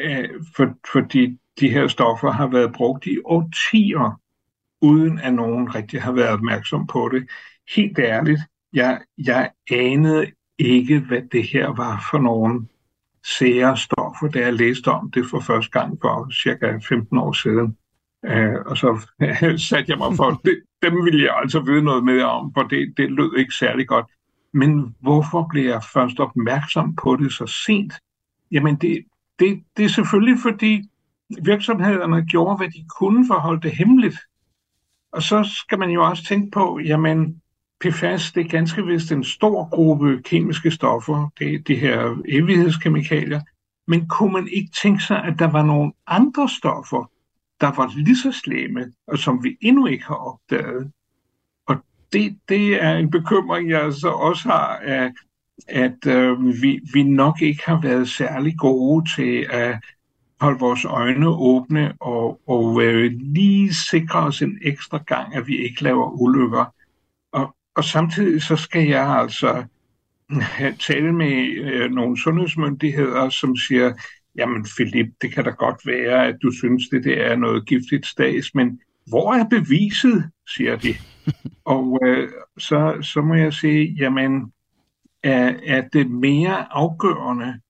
øh, for, fordi de her stoffer har været brugt i årtier, uden at nogen rigtig har været opmærksom på det. Helt ærligt, jeg, jeg anede ikke, hvad det her var for nogen sære stoffer, da jeg læste om det for første gang for cirka 15 år siden. Øh, og så satte jeg mig for, det, dem ville jeg altså vide noget mere om, for det, det lød ikke særlig godt. Men hvorfor blev jeg først opmærksom på det så sent? Jamen det, det, det er selvfølgelig fordi, virksomhederne gjorde, hvad de kunne for at holde det hemmeligt. Og så skal man jo også tænke på, jamen, PFAS, det er ganske vist en stor gruppe kemiske stoffer, det er de her evighedskemikalier, men kunne man ikke tænke sig, at der var nogle andre stoffer, der var lige så slemme, og som vi endnu ikke har opdaget? Og det, det er en bekymring, jeg så også har, at, at øh, vi, vi nok ikke har været særlig gode til at holde vores øjne åbne og, og øh, lige sikre os en ekstra gang, at vi ikke laver ulykker. Og, samtidig så skal jeg altså tale med øh, nogle sundhedsmyndigheder, som siger, jamen Philip, det kan da godt være, at du synes, det der er noget giftigt stads, men hvor er beviset, siger de. og øh, så, så må jeg sige, jamen, er, er det mere afgørende,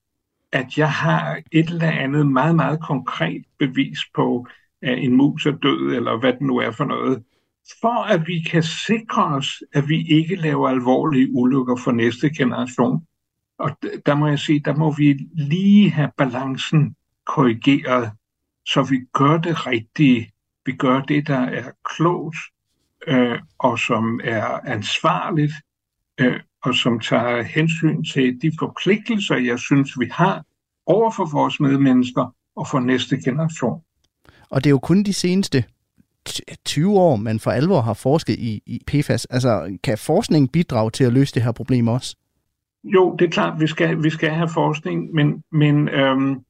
at jeg har et eller andet meget, meget konkret bevis på, at en mus er død, eller hvad det nu er for noget, for at vi kan sikre os, at vi ikke laver alvorlige ulykker for næste generation. Og der må jeg sige, der må vi lige have balancen korrigeret, så vi gør det rigtige. Vi gør det, der er klogt, øh, og som er ansvarligt, øh, og som tager hensyn til de forpligtelser, jeg synes, vi har over for vores medmennesker og for næste generation. Og det er jo kun de seneste 20 år, man for alvor har forsket i, i PFAS. Altså, kan forskning bidrage til at løse det her problem også? Jo, det er klart, vi skal, vi skal have forskning, men, men øhm,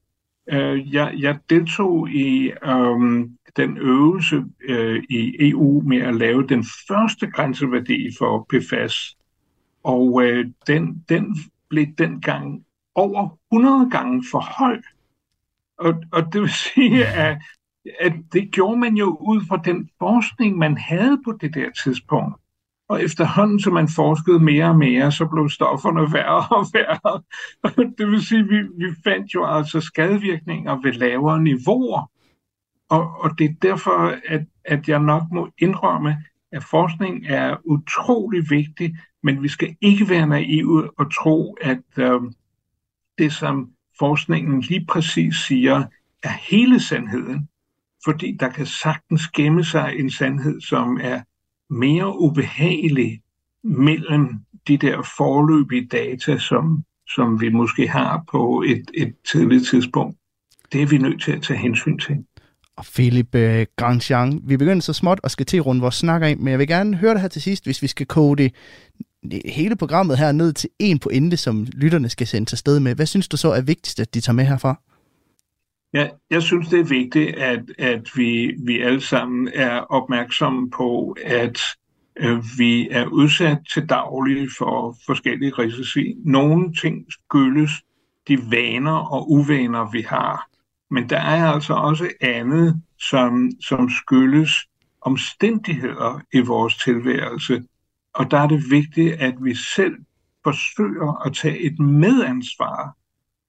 øh, jeg, jeg deltog i øhm, den øvelse øh, i EU med at lave den første grænseværdi for PFAS, og øh, den, den blev dengang over 100 gange for høj. Og, og det vil sige, at, at det gjorde man jo ud fra den forskning, man havde på det der tidspunkt. Og efterhånden, som man forskede mere og mere, så blev stofferne værre og værre. Det vil sige, at vi, vi fandt jo altså skadevirkninger ved lavere niveauer. Og, og det er derfor, at, at jeg nok må indrømme, at forskning er utrolig vigtig, men vi skal ikke være naive og tro, at øh, det, som forskningen lige præcis siger, er hele sandheden. Fordi der kan sagtens gemme sig en sandhed, som er mere ubehagelig mellem de der forløbige data, som, som vi måske har på et, et tidligt tidspunkt. Det er vi nødt til at tage hensyn til. Og Philip øh, uh, Grandjean, vi begynder så småt og skal til at runde vores snak af, men jeg vil gerne høre det her til sidst, hvis vi skal kode det, hele programmet her ned til en pointe, som lytterne skal sende til sted med. Hvad synes du så er vigtigst, at de tager med herfra? Ja, jeg synes, det er vigtigt, at, at vi, vi alle sammen er opmærksomme på, at øh, vi er udsat til daglig for forskellige risici. Nogle ting skyldes de vaner og uvaner, vi har. Men der er altså også andet, som, som skyldes omstændigheder i vores tilværelse. Og der er det vigtigt, at vi selv forsøger at tage et medansvar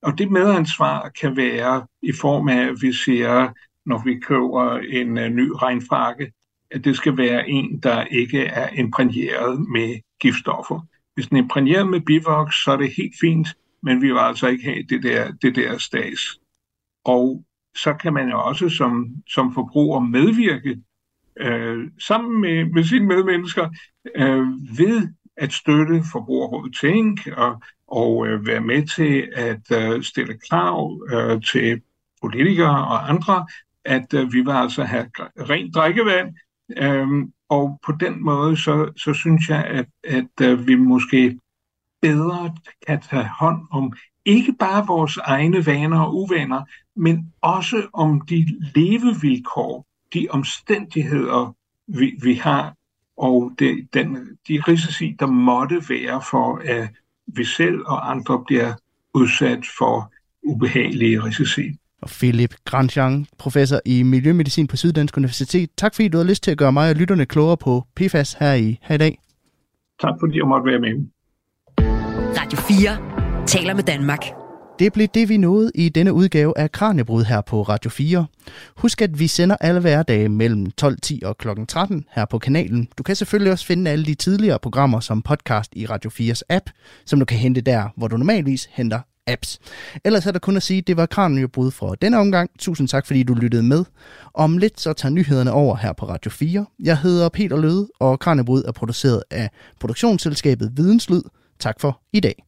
og det medansvar kan være i form af, at vi siger, når vi køber en øh, ny regnfrakke, at det skal være en, der ikke er imprægneret med giftstoffer. Hvis den er imprægneret med bivoks, så er det helt fint, men vi vil altså ikke have det der, det der stas. Og så kan man jo også som, som forbruger medvirke øh, sammen med, med sine medmennesker øh, ved at støtte Forbrugerrådet Tænk og og øh, være med til at øh, stille krav øh, til politikere og andre, at øh, vi vil altså have rent drikkevand. Øh, og på den måde, så, så synes jeg, at, at øh, vi måske bedre kan tage hånd om ikke bare vores egne vaner og uvaner, men også om de levevilkår, de omstændigheder, vi, vi har, og det, den, de risici, der måtte være for at vi selv og andre bliver udsat for ubehagelige risici. Og Philip Grandjean, professor i Miljømedicin på Syddansk Universitet. Tak fordi du har lyst til at gøre mig og lytterne klogere på PFAS her i, her i dag. Tak fordi jeg måtte være med. Radio 4 taler med Danmark. Det blev det, vi nåede i denne udgave af Kranjebrud her på Radio 4. Husk, at vi sender alle hverdage mellem 12.10 og kl. 13 her på kanalen. Du kan selvfølgelig også finde alle de tidligere programmer som podcast i Radio 4's app, som du kan hente der, hvor du normalvis henter apps. Ellers er der kun at sige, at det var Kranjebrud for denne omgang. Tusind tak, fordi du lyttede med. Om lidt så tager nyhederne over her på Radio 4. Jeg hedder Peter Løde, og Kranjebrud er produceret af produktionsselskabet Videnslyd. Tak for i dag.